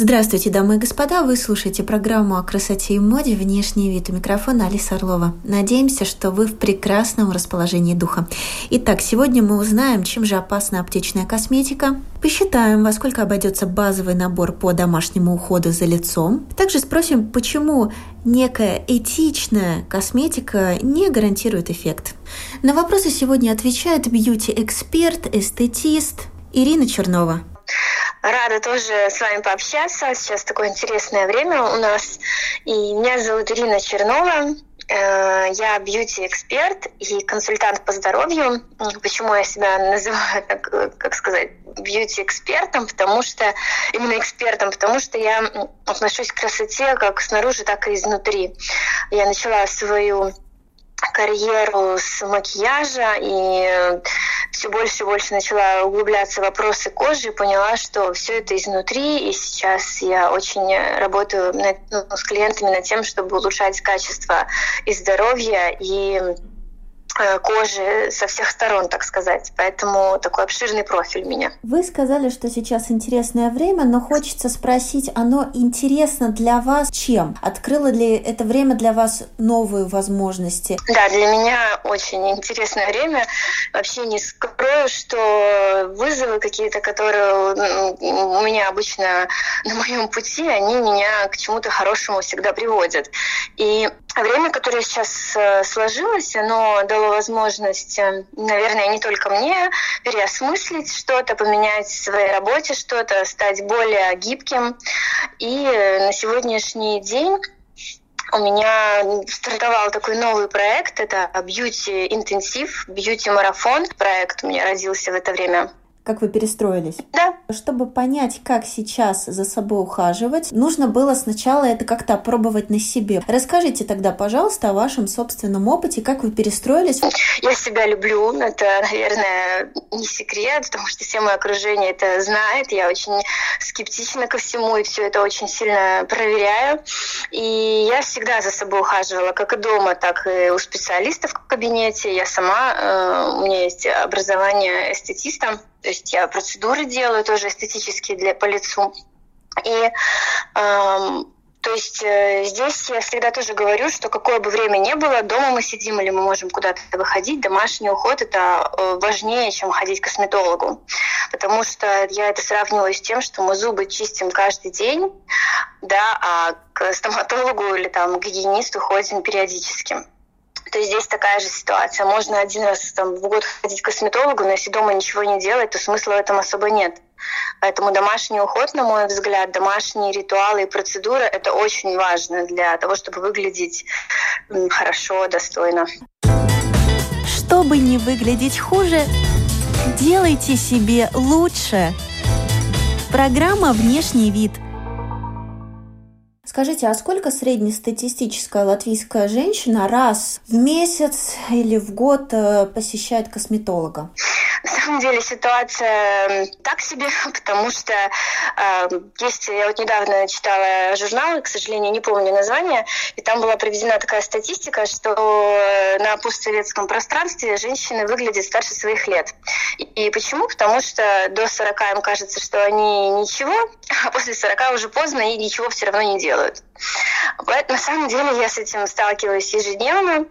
Здравствуйте, дамы и господа! Вы слушаете программу о красоте и моде «Внешний вид» у микрофона Алиса Орлова. Надеемся, что вы в прекрасном расположении духа. Итак, сегодня мы узнаем, чем же опасна аптечная косметика, посчитаем, во сколько обойдется базовый набор по домашнему уходу за лицом, также спросим, почему некая этичная косметика не гарантирует эффект. На вопросы сегодня отвечает бьюти-эксперт, эстетист Ирина Чернова. Рада тоже с вами пообщаться. Сейчас такое интересное время у нас. И меня зовут Ирина Чернова. Э, я бьюти-эксперт и консультант по здоровью. Почему я себя называю, так, как сказать, бьюти-экспертом? Потому что, именно экспертом, потому что я отношусь к красоте как снаружи, так и изнутри. Я начала свою карьеру с макияжа и все больше и больше начала углубляться в вопросы кожи, поняла, что все это изнутри, и сейчас я очень работаю над, ну, с клиентами над тем, чтобы улучшать качество и здоровье, и кожи со всех сторон, так сказать. Поэтому такой обширный профиль у меня. Вы сказали, что сейчас интересное время, но хочется спросить, оно интересно для вас чем? Открыло ли это время для вас новые возможности? Да, для меня очень интересное время. Вообще не скрою, что вызовы какие-то, которые у меня обычно на моем пути, они меня к чему-то хорошему всегда приводят. И время, которое сейчас э, сложилось, оно дало возможность, э, наверное, не только мне, переосмыслить что-то, поменять в своей работе что-то, стать более гибким. И э, на сегодняшний день у меня стартовал такой новый проект, это Beauty интенсив, Beauty марафон. Проект у меня родился в это время как вы перестроились. Да. Чтобы понять, как сейчас за собой ухаживать, нужно было сначала это как-то опробовать на себе. Расскажите тогда, пожалуйста, о вашем собственном опыте, как вы перестроились. Я себя люблю, это, наверное, не секрет, потому что все мое окружение это знает. Я очень скептична ко всему и все это очень сильно проверяю. И я всегда за собой ухаживала, как и дома, так и у специалистов в кабинете. Я сама, э, у меня есть образование эстетиста, то есть я процедуры делаю тоже эстетические для по лицу. И эм, то есть э, здесь я всегда тоже говорю, что какое бы время ни было, дома мы сидим или мы можем куда-то выходить, домашний уход это э, важнее, чем ходить к косметологу. Потому что я это сравниваю с тем, что мы зубы чистим каждый день, да, а к стоматологу или там к гигиенисту ходим периодически. То здесь такая же ситуация. Можно один раз там, в год ходить к косметологу, но если дома ничего не делать, то смысла в этом особо нет. Поэтому домашний уход, на мой взгляд, домашние ритуалы и процедуры – это очень важно для того, чтобы выглядеть хорошо, достойно. Чтобы не выглядеть хуже, делайте себе лучше. Программа «Внешний вид» – Скажите, а сколько среднестатистическая латвийская женщина раз в месяц или в год э, посещает косметолога? На самом деле ситуация так себе, потому что э, есть, я вот недавно читала журналы, к сожалению, не помню название, и там была проведена такая статистика, что на постсоветском пространстве женщины выглядят старше своих лет. И почему? Потому что до 40 им кажется, что они ничего, а после 40 уже поздно и ничего все равно не делают. but На самом деле я с этим сталкиваюсь ежедневно,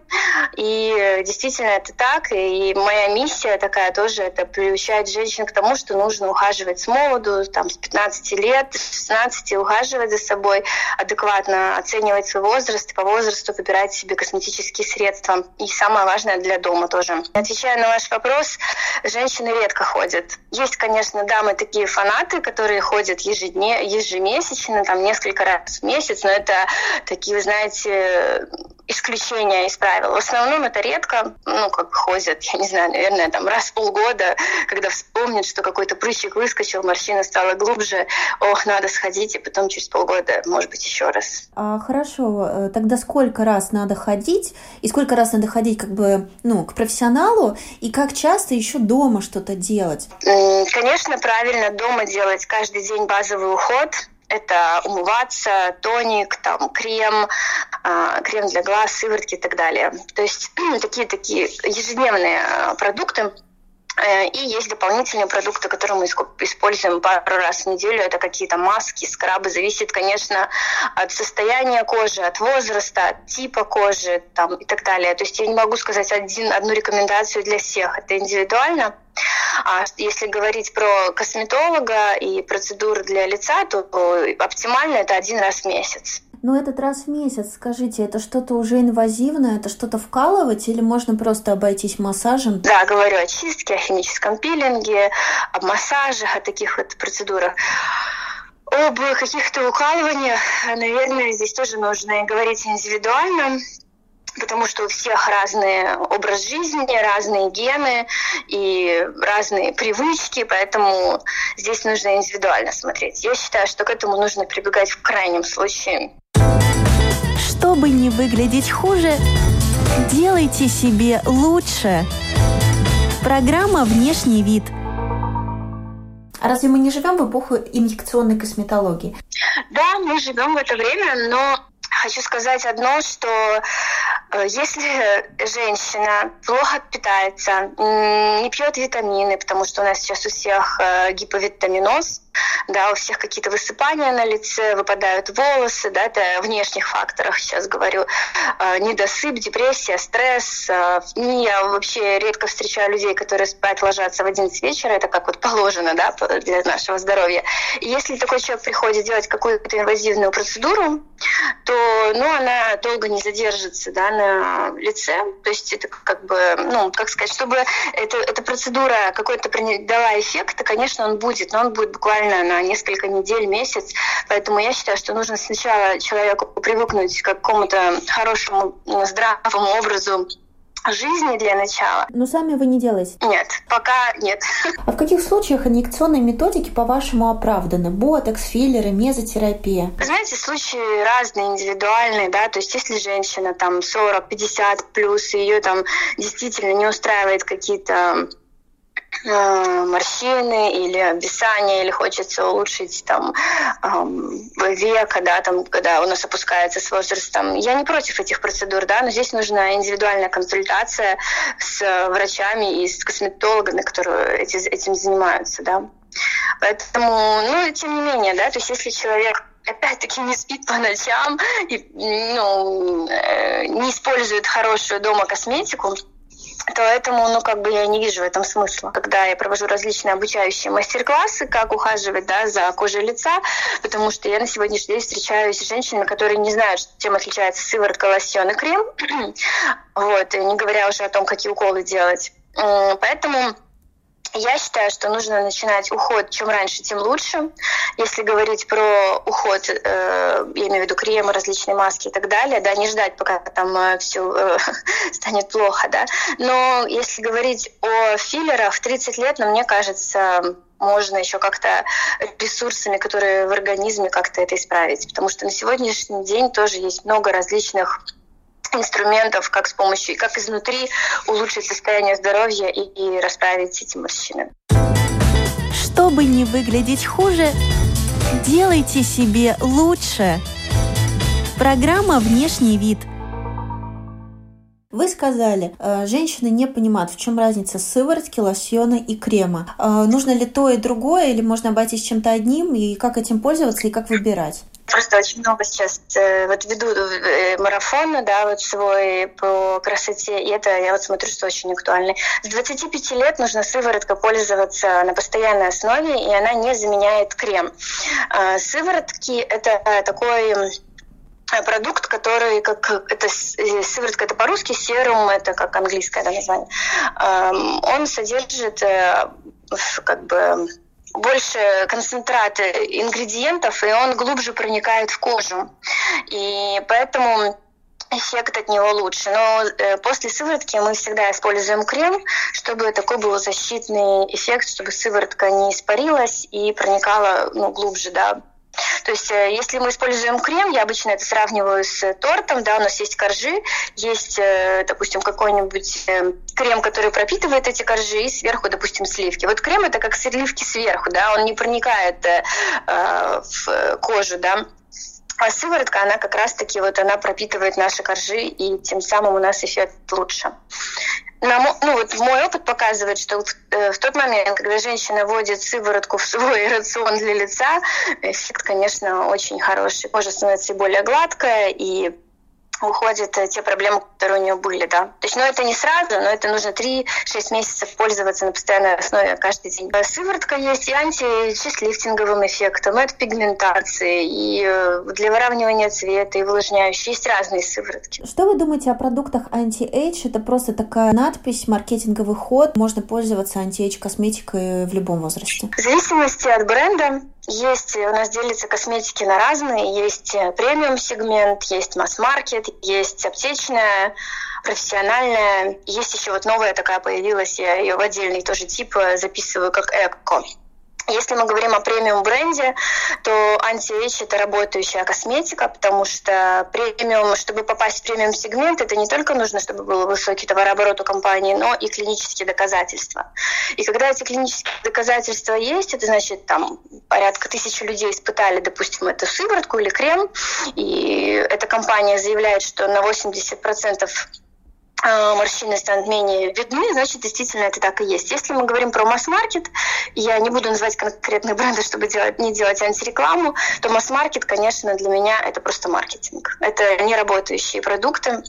и действительно это так, и моя миссия такая тоже, это приучать женщин к тому, что нужно ухаживать с молоду, там, с 15 лет, с 16 ухаживать за собой, адекватно оценивать свой возраст, по возрасту выбирать себе косметические средства. И самое важное для дома тоже. Отвечая на ваш вопрос, женщины редко ходят. Есть, конечно, дамы такие фанаты, которые ходят ежедне, ежемесячно, там несколько раз в месяц, но это такие, вы знаете, исключения из правил. В основном это редко, ну, как ходят, я не знаю, наверное, там раз в полгода, когда вспомнят, что какой-то прыщик выскочил, морщина стала глубже, ох, надо сходить, и потом через полгода, может быть, еще раз. А, хорошо, э, тогда сколько раз надо ходить, и сколько раз надо ходить как бы, ну, к профессионалу, и как часто еще дома что-то делать? Конечно, правильно дома делать каждый день базовый уход, это умываться, тоник, там, крем, э, крем для глаз, сыворотки и так далее. То есть такие такие ежедневные а, продукты, и есть дополнительные продукты, которые мы используем пару раз в неделю. Это какие-то маски, скрабы. Зависит, конечно, от состояния кожи, от возраста, от типа кожи там, и так далее. То есть я не могу сказать один, одну рекомендацию для всех. Это индивидуально. А если говорить про косметолога и процедуры для лица, то оптимально это один раз в месяц. Но этот раз в месяц, скажите, это что-то уже инвазивное, это что-то вкалывать или можно просто обойтись массажем? Да, говорю о чистке, о химическом пилинге, об массажах, о таких вот процедурах. Об каких-то укалываниях, наверное, здесь тоже нужно говорить индивидуально потому что у всех разный образ жизни, разные гены и разные привычки, поэтому здесь нужно индивидуально смотреть. Я считаю, что к этому нужно прибегать в крайнем случае. Чтобы не выглядеть хуже, делайте себе лучше. Программа «Внешний вид». А разве мы не живем в эпоху инъекционной косметологии? Да, мы живем в это время, но хочу сказать одно, что если женщина плохо питается, не пьет витамины, потому что у нас сейчас у всех э, гиповитаминоз, да, у всех какие-то высыпания на лице, выпадают волосы, да, это о внешних факторах сейчас говорю, э, недосып, депрессия, стресс. Я вообще редко встречаю людей, которые спать ложатся в 11 вечера, это как вот положено, да, для нашего здоровья. И если такой человек приходит делать какую-то инвазивную процедуру, то, ну, она долго не задержится, да, на лице. То есть это как бы, ну, как сказать, чтобы это, эта процедура какой-то дала эффект, то, конечно, он будет, но он будет буквально на несколько недель, месяц. Поэтому я считаю, что нужно сначала человеку привыкнуть к какому-то хорошему, здравому образу жизни для начала. Но сами вы не делаете? Нет, пока нет. А в каких случаях инъекционные методики, по-вашему, оправданы? Ботокс, филлеры, мезотерапия? Знаете, случаи разные, индивидуальные, да, то есть если женщина там 40-50 плюс, и ее там действительно не устраивает какие-то Э, морщины или обвисание, или хочется улучшить там века, да, там, когда у нас опускается с возрастом. Я не против этих процедур, да, но здесь нужна индивидуальная консультация с врачами и с косметологами, которые этим занимаются, да. Поэтому, ну, тем не менее, да, то есть если человек опять-таки не спит по ночам и ну, э, не использует хорошую дома косметику, Поэтому, ну, как бы я не вижу в этом смысла. Когда я провожу различные обучающие мастер-классы, как ухаживать, да, за кожей лица, потому что я на сегодняшний день встречаюсь с женщинами, которые не знают, чем отличается сыворотка, лосьон и крем, вот, и не говоря уже о том, какие уколы делать. Поэтому я считаю, что нужно начинать уход чем раньше, тем лучше. Если говорить про уход, э, я имею в виду кремы, различные маски и так далее, да, не ждать, пока там э, все э, станет плохо, да. Но если говорить о филлерах, в 30 лет, ну, мне кажется, можно еще как-то ресурсами, которые в организме как-то это исправить. Потому что на сегодняшний день тоже есть много различных инструментов, как с помощью, как изнутри улучшить состояние здоровья и, и расправить эти морщины. Чтобы не выглядеть хуже, делайте себе лучше. Программа «Внешний вид». Вы сказали, э, женщины не понимают, в чем разница сыворотки, лосьона и крема. Э, нужно ли то и другое, или можно обойтись чем-то одним, и как этим пользоваться, и как выбирать? Просто очень много сейчас э, вот веду э, марафон, да, вот свой по красоте, и это я вот смотрю, что очень актуально. С 25 лет нужно сыворотка пользоваться на постоянной основе, и она не заменяет крем. Э, сыворотки — это такой продукт, который как это сыворотка, это по-русски серум, это как английское да, название. Он содержит как бы больше концентрат ингредиентов, и он глубже проникает в кожу. И поэтому эффект от него лучше. Но э, после сыворотки мы всегда используем крем, чтобы такой был защитный эффект, чтобы сыворотка не испарилась и проникала ну, глубже, да, то есть, э, если мы используем крем, я обычно это сравниваю с тортом, да, у нас есть коржи, есть, э, допустим, какой-нибудь э, крем, который пропитывает эти коржи, и сверху, допустим, сливки. Вот крем это как сливки сверху, да, он не проникает э, в кожу, да. А сыворотка, она как раз-таки вот она пропитывает наши коржи, и тем самым у нас эффект лучше ну, вот мой опыт показывает, что в, э, в тот момент, когда женщина вводит сыворотку в свой рацион для лица, эффект, конечно, очень хороший. Кожа становится более гладкая, и уходят э, те проблемы, которые у нее были, да. То есть, ну, это не сразу, но это нужно 3-6 месяцев пользоваться на постоянной основе каждый день. Э, сыворотка есть и античислифтинговым эффектом, и от пигментации, и э, для выравнивания цвета, и увлажняющие. Есть разные сыворотки. Что вы думаете о продуктах anti-age? Это просто такая надпись, маркетинговый ход. Можно пользоваться anti-age косметикой в любом возрасте. В зависимости от бренда есть, у нас делятся косметики на разные. Есть э, премиум сегмент, есть масс-маркет, есть аптечная, профессиональная. Есть еще вот новая такая появилась, я ее в отдельный тоже тип э, записываю как эко. Если мы говорим о премиум бренде, то anti-age это работающая косметика, потому что премиум, чтобы попасть в премиум сегмент, это не только нужно, чтобы был высокий товарооборот у компании, но и клинические доказательства. И когда эти клинические доказательства есть, это значит, там порядка тысячи людей испытали, допустим, эту сыворотку или крем, и эта компания заявляет, что на 80% а, морщины станут менее видны, значит, действительно это так и есть. Если мы говорим про масс-маркет, я не буду называть конкретные бренды, чтобы делать, не делать антирекламу, то масс-маркет, конечно, для меня это просто маркетинг. Это не работающие продукты.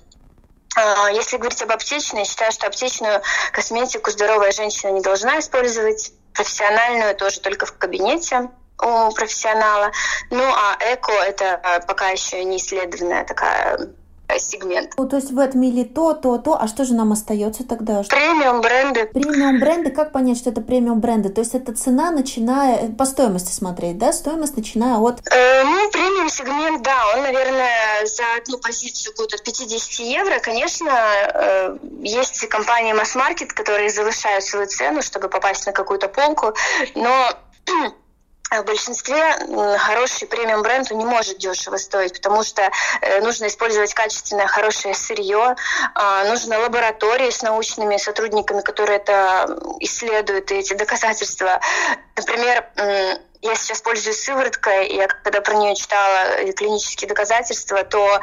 А, если говорить об аптечной, я считаю, что аптечную косметику здоровая женщина не должна использовать, профессиональную тоже только в кабинете у профессионала. Ну а эко это пока еще не исследованная такая сегмент. Ну, то есть вы отмели то, то, то, а что же нам остается тогда? Премиум бренды. Премиум бренды, как понять, что это премиум бренды? То есть это цена, начиная по стоимости смотреть, да? Стоимость начиная от... Э, ну, премиум сегмент, да, он, наверное, за одну позицию будет от 50 евро. Конечно, э, есть компании масс-маркет, которые завышают свою цену, чтобы попасть на какую-то полку, но в большинстве хороший премиум бренд не может дешево стоить, потому что э, нужно использовать качественное, хорошее сырье, а, нужно лаборатории с научными сотрудниками, которые это исследуют, и эти доказательства. Например, я сейчас пользуюсь сывороткой, я когда про нее читала клинические доказательства, то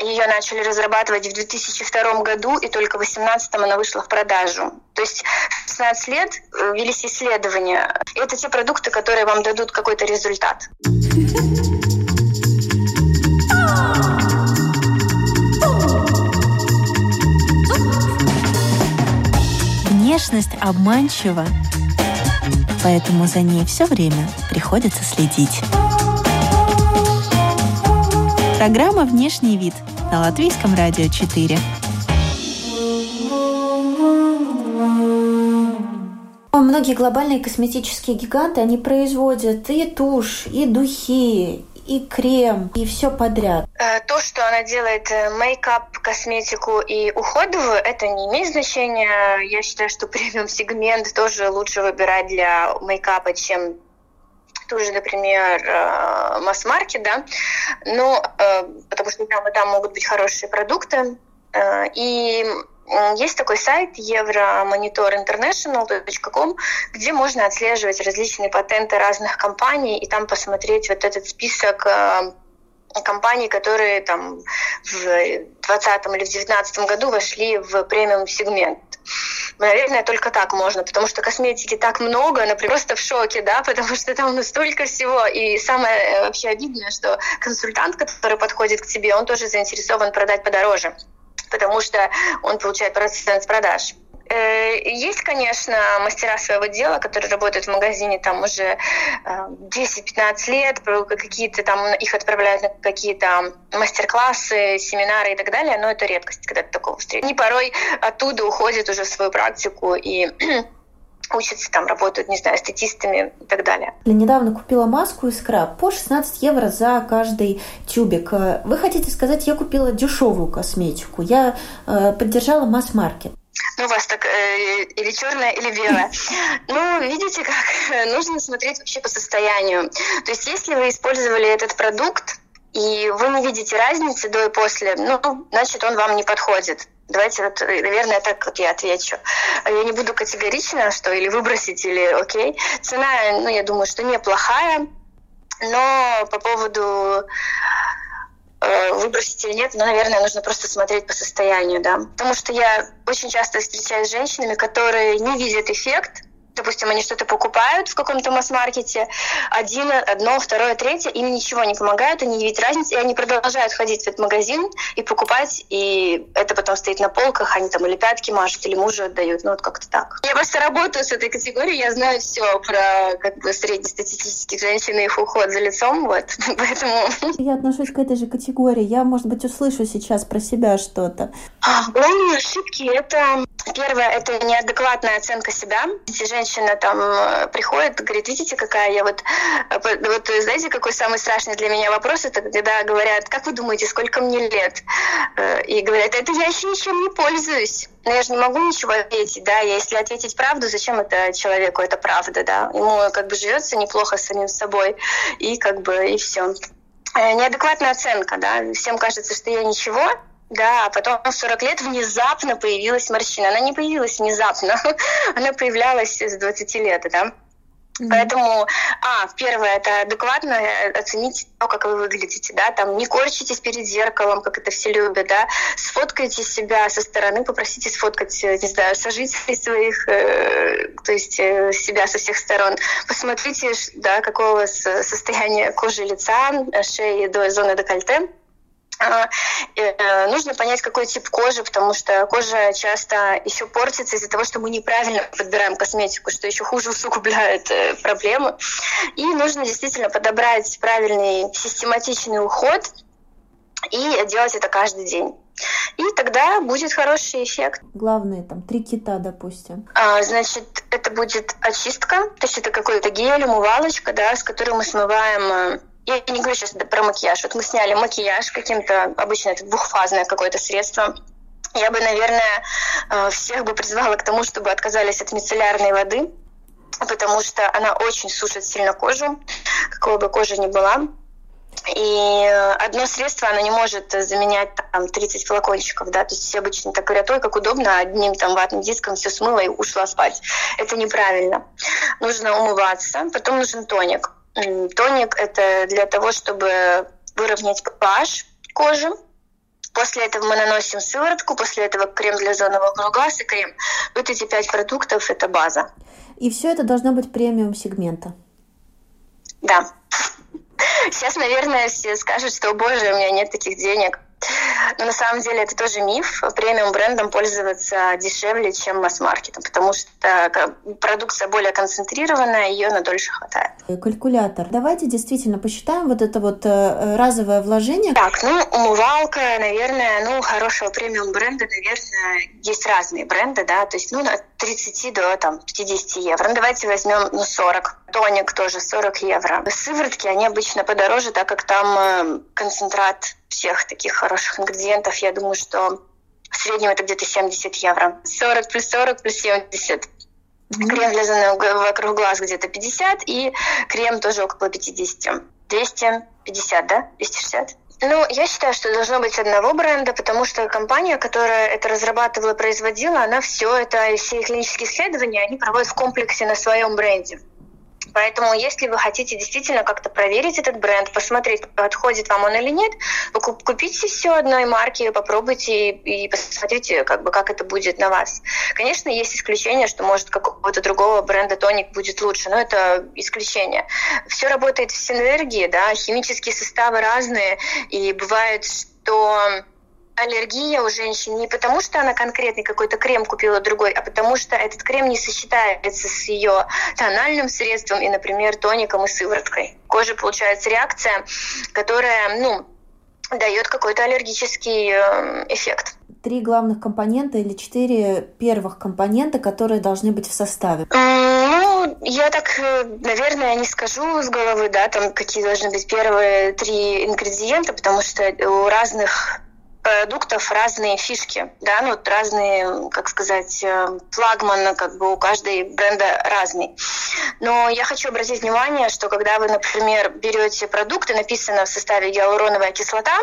ее начали разрабатывать в 2002 году, и только в 2018 она вышла в продажу. То есть 16 лет э, велись исследования. Это те продукты, которые вам дадут какой-то результат. Внешность обманчива, поэтому за ней все время приходится следить. Программа «Внешний вид» на Латвийском радио 4. Многие глобальные косметические гиганты, они производят и тушь, и духи, и крем, и все подряд. Э, то, что она делает э, мейкап, косметику и уходовую, это не имеет значения. Я считаю, что премиум сегмент тоже лучше выбирать для мейкапа, чем ту же, например, э, масс-маркет, да, но э, потому что там и там могут быть хорошие продукты, э, и есть такой сайт euromonitorinternational.com, где можно отслеживать различные патенты разных компаний и там посмотреть вот этот список компаний, которые там в 2020 или в 2019 году вошли в премиум сегмент. Наверное, только так можно, потому что косметики так много, она просто в шоке, да, потому что там ну, столько всего. И самое э, вообще обидное, что консультант, который подходит к тебе, он тоже заинтересован продать подороже, потому что он получает процент с продаж. Э, есть, конечно, мастера своего дела, которые работают в магазине там уже 10-15 э, лет, какие-то там их отправляют на какие-то мастер-классы, семинары и так далее, но это редкость, когда ты такого встретишь. Они порой оттуда уходят уже в свою практику и учатся, там работают, не знаю, статистами и так далее. Я недавно купила маску и скраб по 16 евро за каждый тюбик. Вы хотите сказать, я купила дешевую косметику, я э, поддержала масс-маркет. Ну, у вас так э, или черное, или белое. Ну, видите, как нужно смотреть вообще по состоянию. То есть, если вы использовали этот продукт, и вы не видите разницы до и после, ну, значит, он вам не подходит. Давайте вот, наверное, так вот я отвечу. Я не буду категорично, что или выбросить, или окей. Цена, ну, я думаю, что неплохая, но по поводу э, выбросить или нет, ну, наверное, нужно просто смотреть по состоянию, да. Потому что я очень часто встречаюсь с женщинами, которые не видят эффект, допустим, они что-то покупают в каком-то масс-маркете, один, одно, второе, третье, им ничего не помогает, они не видят разницы, и они продолжают ходить в этот магазин и покупать, и это потом стоит на полках, они там или пятки машут, или мужу отдают, ну вот как-то так. Я просто работаю с этой категорией, я знаю все про как бы среднестатистических женщин и их уход за лицом, вот, поэтому... Я отношусь к этой же категории, я, может быть, услышу сейчас про себя что-то. А, главные ошибки — это Первое – это неадекватная оценка себя. Если женщина там э, приходит, говорит, видите, какая я вот... Э, вот знаете, какой самый страшный для меня вопрос? Это когда говорят, как вы думаете, сколько мне лет? Э, и говорят, это я еще ничем не пользуюсь. Но я же не могу ничего ответить, да, если ответить правду, зачем это человеку, это правда, да. Ему как бы живется неплохо с самим собой, и как бы, и все. Неадекватная оценка, да, всем кажется, что я ничего, да, а потом в 40 лет внезапно появилась морщина. Она не появилась внезапно, она появлялась с 20 лет, да. Mm-hmm. Поэтому, а, первое, это адекватно оценить то, как вы выглядите, да, там не корчитесь перед зеркалом, как это все любят, да, сфоткайте себя со стороны, попросите сфоткать, э, не знаю, сожителей своих, э, то есть э, себя со всех сторон, посмотрите, да, какого у вас состояние кожи лица, шеи до зоны декольте, э, нужно понять, какой тип кожи, потому что кожа часто еще портится из-за того, что мы неправильно подбираем косметику, что еще хуже усугубляет э, проблемы. И нужно действительно подобрать правильный систематичный уход и делать это каждый день. И тогда будет хороший эффект. Главное, там, три кита, допустим. А, значит, это будет очистка, то есть это какой-то гель, умывалочка, да, с которой мы смываем э, я не говорю сейчас про макияж. Вот мы сняли макияж каким-то, обычно это двухфазное какое-то средство. Я бы, наверное, э, всех бы призвала к тому, чтобы отказались от мицеллярной воды, потому что она очень сушит сильно кожу, какой бы кожа ни была. И одно средство, оно не может заменять там 30 флакончиков, да, то есть все обычно так говорят, ой, как удобно, одним там ватным диском все смыло и ушла спать. Это неправильно. Нужно умываться, потом нужен тоник. Тоник – это для того, чтобы выровнять pH кожи. После этого мы наносим сыворотку, после этого крем для зонового глаз и крем. Вот эти пять продуктов – это база. И все это должно быть премиум сегмента. Да. Сейчас, наверное, все скажут, что, боже, у меня нет таких денег. Но на самом деле это тоже миф. Премиум брендом пользоваться дешевле, чем масс-маркетом, потому что продукция более концентрированная, ее на дольше хватает. Калькулятор. Давайте действительно посчитаем вот это вот э, разовое вложение. Так, ну, умывалка, наверное, ну, хорошего премиум бренда, наверное, есть разные бренды, да, то есть, ну, от 30 до там 50 евро. Ну, давайте возьмем, ну, 40. Тоник тоже 40 евро. Сыворотки, они обычно подороже, так как там э, концентрат всех таких хороших ингредиентов, я думаю, что в среднем это где-то 70 евро. 40 плюс 40 плюс 70. Mm-hmm. Крем для зоны вокруг глаз где-то 50, и крем тоже около 50. 250, да? 260? Ну, я считаю, что должно быть одного бренда, потому что компания, которая это разрабатывала, производила, она все это, все клинические исследования, они проводят в комплексе на своем бренде. Поэтому, если вы хотите действительно как-то проверить этот бренд, посмотреть, подходит вам он или нет, вы купите все одной марки, попробуйте и посмотрите, как бы, как это будет на вас. Конечно, есть исключение, что, может, какого-то другого бренда тоник будет лучше, но это исключение. Все работает в синергии, да, химические составы разные, и бывает, что аллергия у женщин не потому, что она конкретный какой-то крем купила другой, а потому что этот крем не сочетается с ее тональным средством и, например, тоником и сывороткой. Кожа получается реакция, которая, ну, дает какой-то аллергический э, эффект. Три главных компонента или четыре первых компонента, которые должны быть в составе? Ну, я так, э, наверное, не скажу с головы, да, там какие должны быть первые три ингредиента, потому что у разных продуктов разные фишки, да, ну, вот разные, как сказать, э, флагман, как бы у каждой бренда разный. Но я хочу обратить внимание, что когда вы, например, берете продукты, написано в составе гиалуроновая кислота,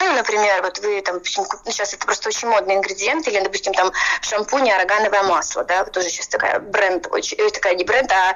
ну, например, вот вы там, ну, сейчас это просто очень модный ингредиент, или, допустим, там шампунь, арагановое масло, да, тоже сейчас такая бренд, очень, э, такая не бренд, а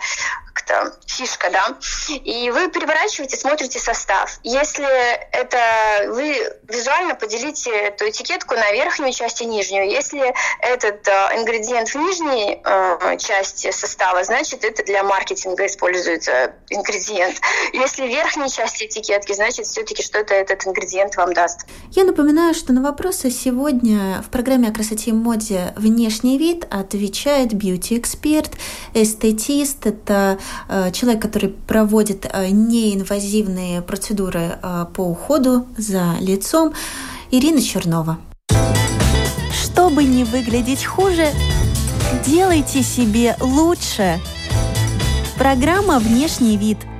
как-то фишка, да, и вы переворачиваете, смотрите состав. Если это вы визуально поделите эту этикетку на верхнюю часть и нижнюю. Если этот э, ингредиент в нижней э, части состава, значит, это для маркетинга используется ингредиент. Если в верхней части этикетки, значит, все-таки что-то этот ингредиент вам даст даст. Я напоминаю, что на вопросы сегодня в программе о красоте и моде «Внешний вид» отвечает бьюти-эксперт, эстетист. Это э, человек, который проводит э, неинвазивные процедуры э, по уходу за лицом. Ирина Чернова. Чтобы не выглядеть хуже, делайте себе лучше. Программа «Внешний вид» –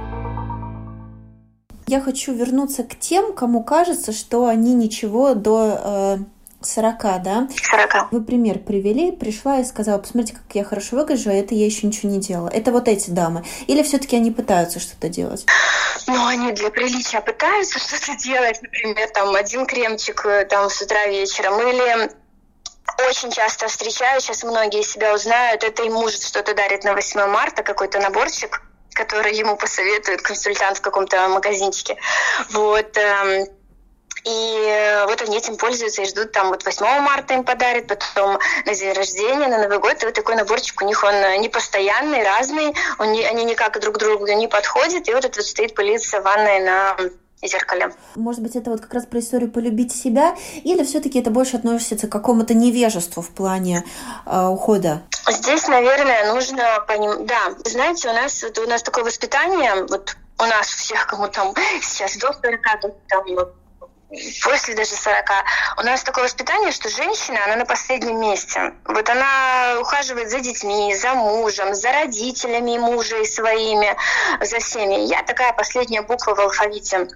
я хочу вернуться к тем, кому кажется, что они ничего до э, 40, да? 40. Вы пример привели, пришла и сказала, посмотрите, как я хорошо выгляжу, а это я еще ничего не делала. Это вот эти дамы. Или все-таки они пытаются что-то делать? Ну, они для приличия пытаются что-то делать. Например, там один кремчик э, там с утра вечером. Или очень часто встречаю, сейчас многие себя узнают, это им муж что-то дарит на 8 марта, какой-то наборчик который ему посоветует консультант в каком-то магазинчике. Вот. Эм, и вот они этим пользуются и ждут там вот 8 марта им подарят, потом на день рождения, на Новый год. И вот такой наборчик у них, он не постоянный, разный, он не, они никак друг другу не подходят. И вот это вот стоит пылиться в ванной на зеркале. Может быть, это вот как раз про историю полюбить себя, или все-таки это больше относится к какому-то невежеству в плане э, ухода? Здесь, наверное, нужно понимать, да, знаете, у нас вот, у нас такое воспитание, вот у нас всех, кому там сейчас до 40, там после даже 40. У нас такое воспитание, что женщина, она на последнем месте. Вот она ухаживает за детьми, за мужем, за родителями мужа и своими, за всеми. Я такая последняя буква в алфавите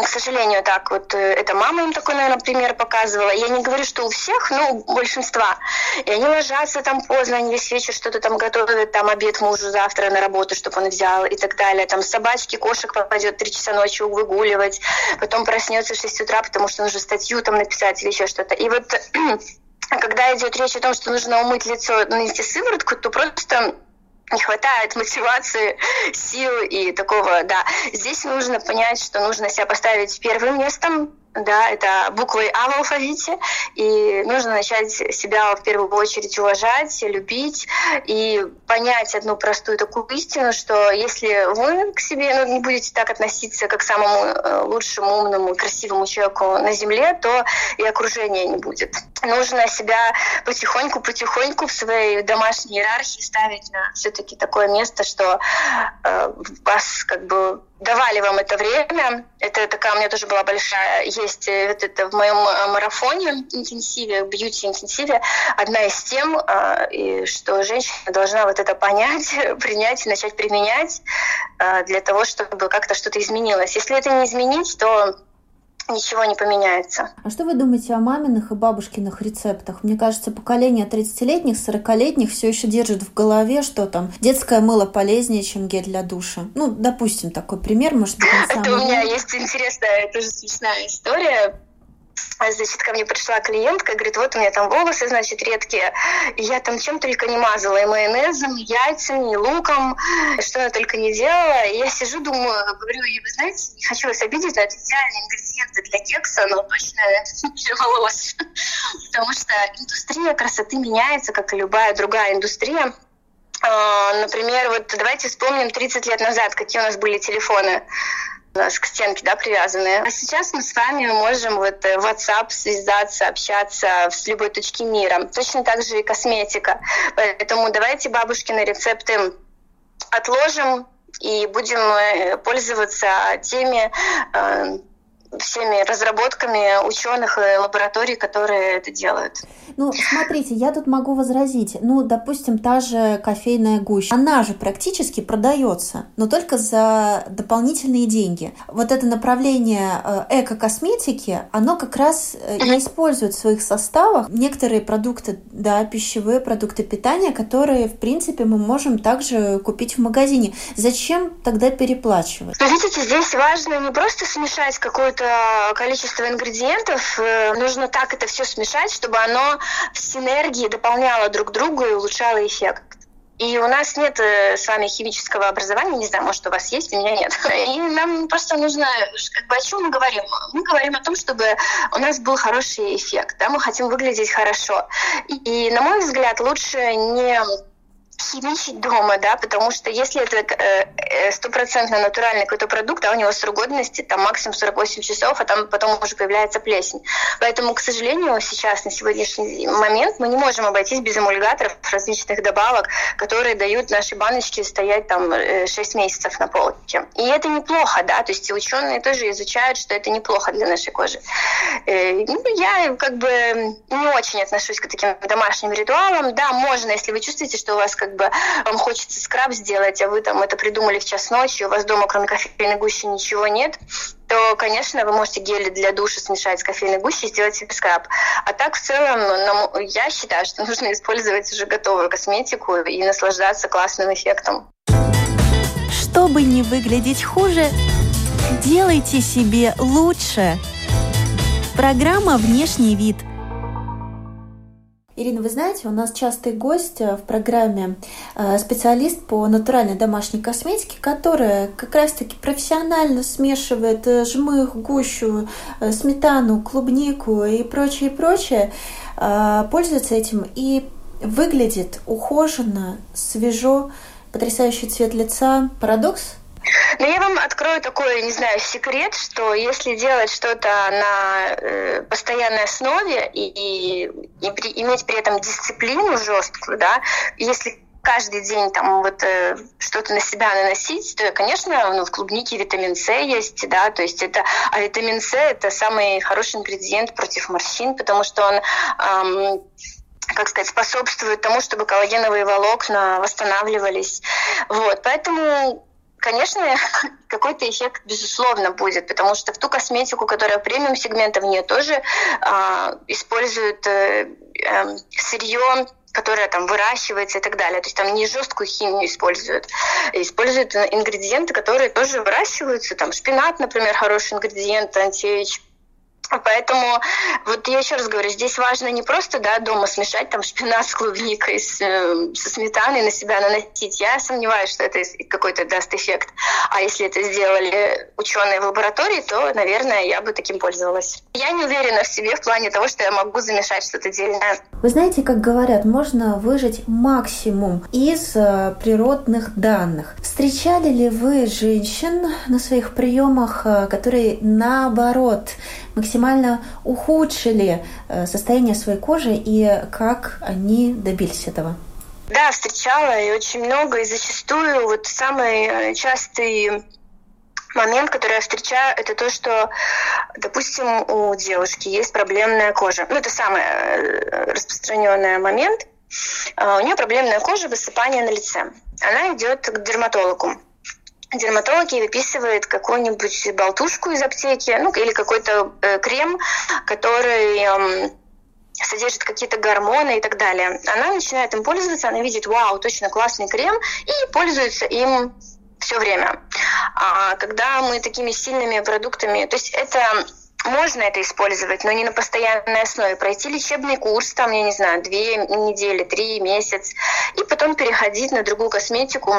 к сожалению, так вот, э, это мама им такой, наверное, пример показывала. Я не говорю, что у всех, но у большинства. И они ложатся там поздно, они весь вечер что-то там готовят, там обед мужу завтра на работу, чтобы он взял и так далее. Там собачки, кошек попадет три часа ночью выгуливать, потом проснется в 6 утра, потому что нужно статью там написать или еще что-то. И вот когда идет речь о том, что нужно умыть лицо, нанести сыворотку, то просто не хватает мотивации, сил и такого, да. Здесь нужно понять, что нужно себя поставить первым местом, да, это буквой А в алфавите, и нужно начать себя в первую очередь уважать, любить и понять одну простую такую истину, что если вы к себе ну, не будете так относиться как к самому э, лучшему, умному, красивому человеку на Земле, то и окружения не будет. Нужно себя потихоньку-потихоньку в своей домашней иерархии ставить на все-таки такое место, что э, вас как бы давали вам это время. Это такая у меня тоже была большая, есть э, вот это в моем э, марафоне интенсиве, бьюти-интенсиве, одна из тем, и что женщина должна вот это понять, принять и начать применять для того, чтобы как-то что-то изменилось. Если это не изменить, то ничего не поменяется. А что вы думаете о маминых и бабушкиных рецептах? Мне кажется, поколение 30-летних, 40-летних все еще держит в голове, что там детское мыло полезнее, чем гель для душа. Ну, допустим, такой пример, может быть. Это у меня есть интересная, тоже смешная история значит, ко мне пришла клиентка, говорит, вот у меня там волосы, значит, редкие. И я там чем только не мазала, и майонезом, и яйцами, и луком, что я только не делала. И я сижу, думаю, говорю, и вы знаете, не хочу вас обидеть, но это идеальные ингредиенты для кекса, но точно для волос. Потому что индустрия красоты меняется, как и любая другая индустрия. А, например, вот давайте вспомним 30 лет назад, какие у нас были телефоны нас к стенке, да, привязанные. А сейчас мы с вами можем вот э, в WhatsApp связаться, общаться с любой точки мира. Точно так же и косметика. Поэтому давайте бабушкины рецепты отложим и будем э, пользоваться теми э, всеми разработками ученых и лабораторий, которые это делают. Ну, смотрите, я тут могу возразить. Ну, допустим, та же кофейная гуща. Она же практически продается, но только за дополнительные деньги. Вот это направление э, эко-косметики, оно как раз э, не использует в своих составах некоторые продукты, да, пищевые продукты питания, которые, в принципе, мы можем также купить в магазине. Зачем тогда переплачивать? Ну, видите, здесь важно не просто смешать какое-то количество ингредиентов, э, нужно так это все смешать, чтобы оно в синергии дополняло друг друга и улучшало эффект. И у нас нет э, с вами химического образования, не знаю, может, у вас есть, у меня нет. И нам просто нужно, как бы о чем мы говорим? Мы говорим о том, чтобы у нас был хороший эффект, да, мы хотим выглядеть хорошо. И, на мой взгляд, лучше не химичить дома, да, потому что если это э, э, стопроцентно натуральный какой-то продукт, а у него срок годности там максимум 48 часов, а там потом уже появляется плесень. Поэтому, к сожалению, сейчас, на сегодняшний момент, мы не можем обойтись без эмульгаторов, различных добавок, которые дают наши баночки стоять там 6 э, месяцев на полке. И это неплохо, да, то есть ученые тоже изучают, что это неплохо для нашей кожи. Ну, я как бы не очень отношусь к таким домашним ритуалам. Да, можно, если вы чувствуете, что у вас как бы вам хочется скраб сделать, а вы там это придумали в час ночи, у вас дома кроме кофейной гущи ничего нет, то, конечно, вы можете гели для душа смешать с кофейной гущей и сделать себе скраб. А так, в целом, я считаю, что нужно использовать уже готовую косметику и наслаждаться классным эффектом. Чтобы не выглядеть хуже, делайте себе лучше. Программа «Внешний вид» – Ирина, вы знаете, у нас частый гость э, в программе э, специалист по натуральной домашней косметике, которая как раз-таки профессионально смешивает э, жмых, гущу, сметану, клубнику и прочее, прочее, пользуется этим и выглядит ухоженно, свежо, потрясающий цвет лица. Парадокс? Но я вам открою такой, не знаю, секрет, что если делать что-то на э, постоянной основе и, и, и при, иметь при этом дисциплину жесткую, да, если каждый день там вот э, что-то на себя наносить, то, конечно, ну, в клубнике витамин С есть, да, то есть это, а витамин С это самый хороший ингредиент против морщин, потому что он эм, как сказать, способствует тому, чтобы коллагеновые волокна восстанавливались. Вот, поэтому Конечно, какой-то эффект, безусловно, будет, потому что в ту косметику, которая премиум сегмента, в нее тоже э, используют э, э, сырье которое там выращивается и так далее. То есть там не жесткую химию используют. Используют ингредиенты, которые тоже выращиваются. Там шпинат, например, хороший ингредиент, антиэйдж Поэтому вот я еще раз говорю, здесь важно не просто да, дома смешать там шпинат с клубникой, с, э, со сметаной на себя наносить. Я сомневаюсь, что это какой-то даст эффект. А если это сделали ученые в лаборатории, то, наверное, я бы таким пользовалась. Я не уверена в себе в плане того, что я могу замешать что-то дельное. Вы знаете, как говорят, можно выжать максимум из э, природных данных. Встречали ли вы женщин на своих приемах, э, которые наоборот максимально ухудшили э, состояние своей кожи и как они добились этого? Да, встречала и очень много, и зачастую вот самый э, частый момент, который я встречаю, это то, что, допустим, у девушки есть проблемная кожа. Ну, это самый э, распространенный момент. У нее проблемная кожа, высыпание на лице. Она идет к дерматологу дерматологи выписывают какую-нибудь болтушку из аптеки, ну или какой-то э, крем, который э, содержит какие-то гормоны и так далее. Она начинает им пользоваться, она видит, вау, точно классный крем, и пользуется им все время. А когда мы такими сильными продуктами, то есть это можно это использовать, но не на постоянной основе. Пройти лечебный курс, там, я не знаю, две недели, три месяца, и потом переходить на другую косметику,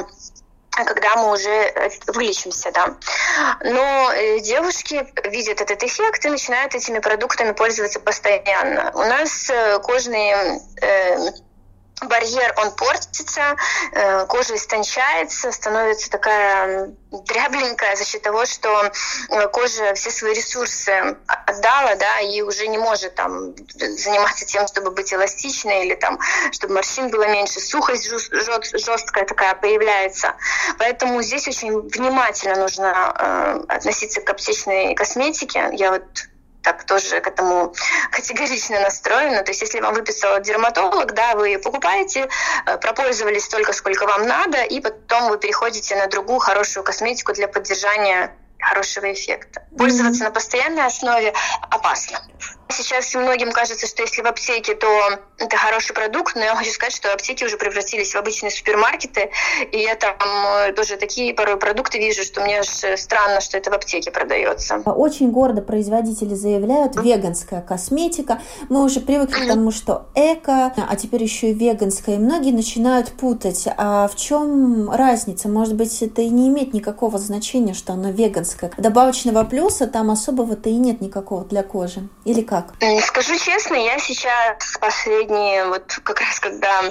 когда мы уже э, вылечимся, да. Но э, девушки видят этот эффект и начинают этими продуктами пользоваться постоянно. У нас э, кожные барьер, он портится, э, кожа истончается, становится такая дрябленькая за счет того, что э, кожа все свои ресурсы отдала, да, и уже не может там заниматься тем, чтобы быть эластичной или там, чтобы морщин было меньше, сухость жесткая такая появляется. Поэтому здесь очень внимательно нужно э, относиться к аптечной косметике. Я вот так тоже к этому категорично настроена. То есть если вам выписал дерматолог, да, вы покупаете, э, пропользовались столько, сколько вам надо, и потом вы переходите на другую хорошую косметику для поддержания хорошего эффекта. Пользоваться mm-hmm. на постоянной основе опасно. Сейчас многим кажется, что если в аптеке, то это хороший продукт, но я хочу сказать, что аптеки уже превратились в обычные супермаркеты, и я там э, тоже такие порой продукты вижу, что мне аж странно, что это в аптеке продается. Очень гордо производители заявляют, веганская косметика. Мы уже привыкли к тому, что эко, а теперь еще и веганская, и многие начинают путать. А в чем разница? Может быть, это и не имеет никакого значения, что оно веганское. Добавочного плюса там особого-то и нет никакого для кожи. Или как? Как? Скажу честно, я сейчас последние, вот как раз когда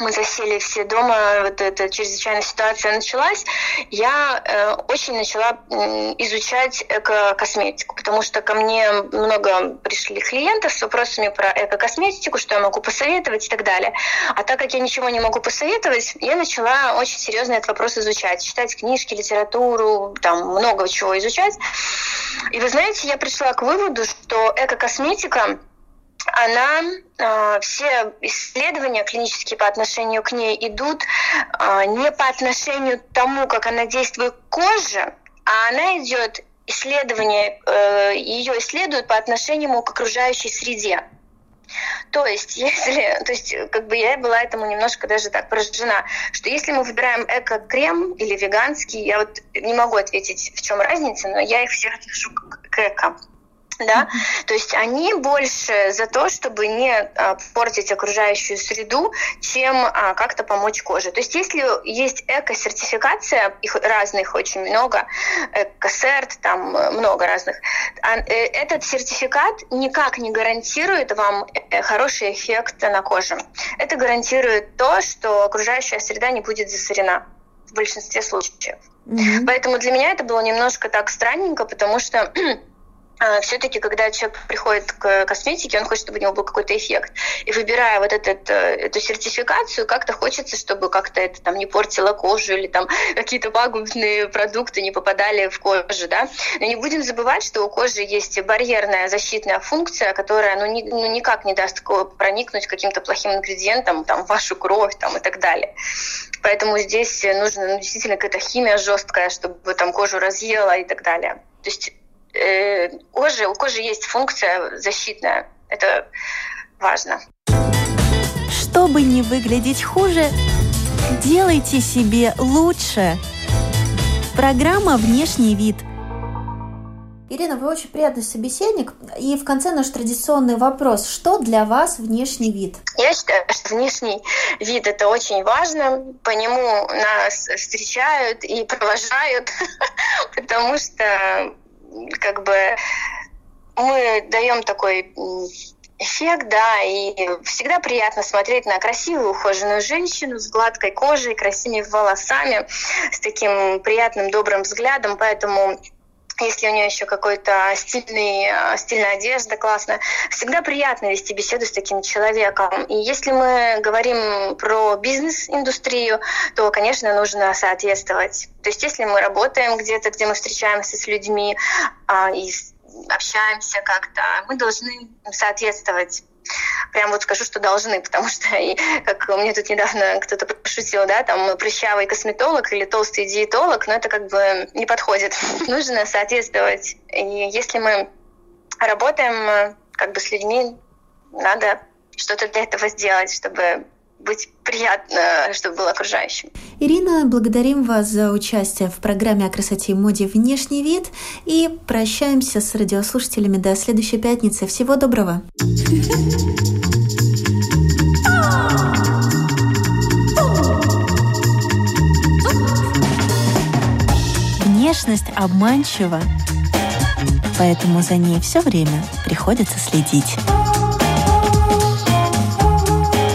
мы засели все дома, вот эта чрезвычайная ситуация началась, я э, очень начала э, изучать эко-косметику, потому что ко мне много пришли клиентов с вопросами про эко-косметику, что я могу посоветовать и так далее. А так как я ничего не могу посоветовать, я начала очень серьезно этот вопрос изучать, читать книжки, литературу, там много чего изучать. И вы знаете, я пришла к выводу, что эко-косметика она, э, все исследования клинические по отношению к ней идут э, не по отношению к тому, как она действует к коже, а она идет, исследование, э, ее исследуют по отношению к окружающей среде. То есть, если, то есть, как бы я была этому немножко даже так поражена, что если мы выбираем эко-крем или веганский, я вот не могу ответить, в чем разница, но я их всех отношу к эко да, то есть они больше за то, чтобы не а, портить окружающую среду, чем а, как-то помочь коже. То есть если есть эко-сертификация, их разных очень много, эко-серт, там много разных, а, э, этот сертификат никак не гарантирует вам э, хороший эффект на коже. Это гарантирует то, что окружающая среда не будет засорена в большинстве случаев. Mm-hmm. Поэтому для меня это было немножко так странненько, потому что все-таки, когда человек приходит к косметике, он хочет, чтобы у него был какой-то эффект. И выбирая вот этот, э, эту сертификацию, как-то хочется, чтобы как-то это там не портило кожу или там какие-то пагубные продукты не попадали в кожу, да. Но не будем забывать, что у кожи есть барьерная защитная функция, которая ну, ни, ну, никак не даст проникнуть каким-то плохим ингредиентам там, в вашу кровь там, и так далее. Поэтому здесь нужна ну, действительно какая-то химия жесткая, чтобы там кожу разъела и так далее. То есть э, кожи, у кожи есть функция защитная. Это важно. Чтобы не выглядеть хуже, делайте себе лучше. Программа «Внешний вид». Ирина, вы очень приятный собеседник. И в конце наш традиционный вопрос. Что для вас внешний вид? Я считаю, что внешний вид – это очень важно. По нему нас встречают и провожают, потому что как бы мы даем такой эффект, да, и всегда приятно смотреть на красивую ухоженную женщину с гладкой кожей, красивыми волосами, с таким приятным добрым взглядом, поэтому если у нее еще какой-то стильный, стильная одежда классная. Всегда приятно вести беседу с таким человеком. И если мы говорим про бизнес-индустрию, то, конечно, нужно соответствовать. То есть если мы работаем где-то, где мы встречаемся с людьми а, и общаемся как-то, мы должны соответствовать прям вот скажу, что должны, потому что, и, как мне тут недавно кто-то пошутил, да, там прыщавый косметолог или толстый диетолог, но это как бы не подходит. Нужно соответствовать. И если мы работаем как бы с людьми, надо что-то для этого сделать, чтобы быть приятно, чтобы было окружающим. Ирина, благодарим вас за участие в программе о красоте и моде «Внешний вид» и прощаемся с радиослушателями до следующей пятницы. Всего доброго! Внешность обманчива, поэтому за ней все время приходится следить.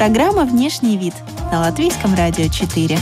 Программа «Внешний вид» на Латвийском радио 4.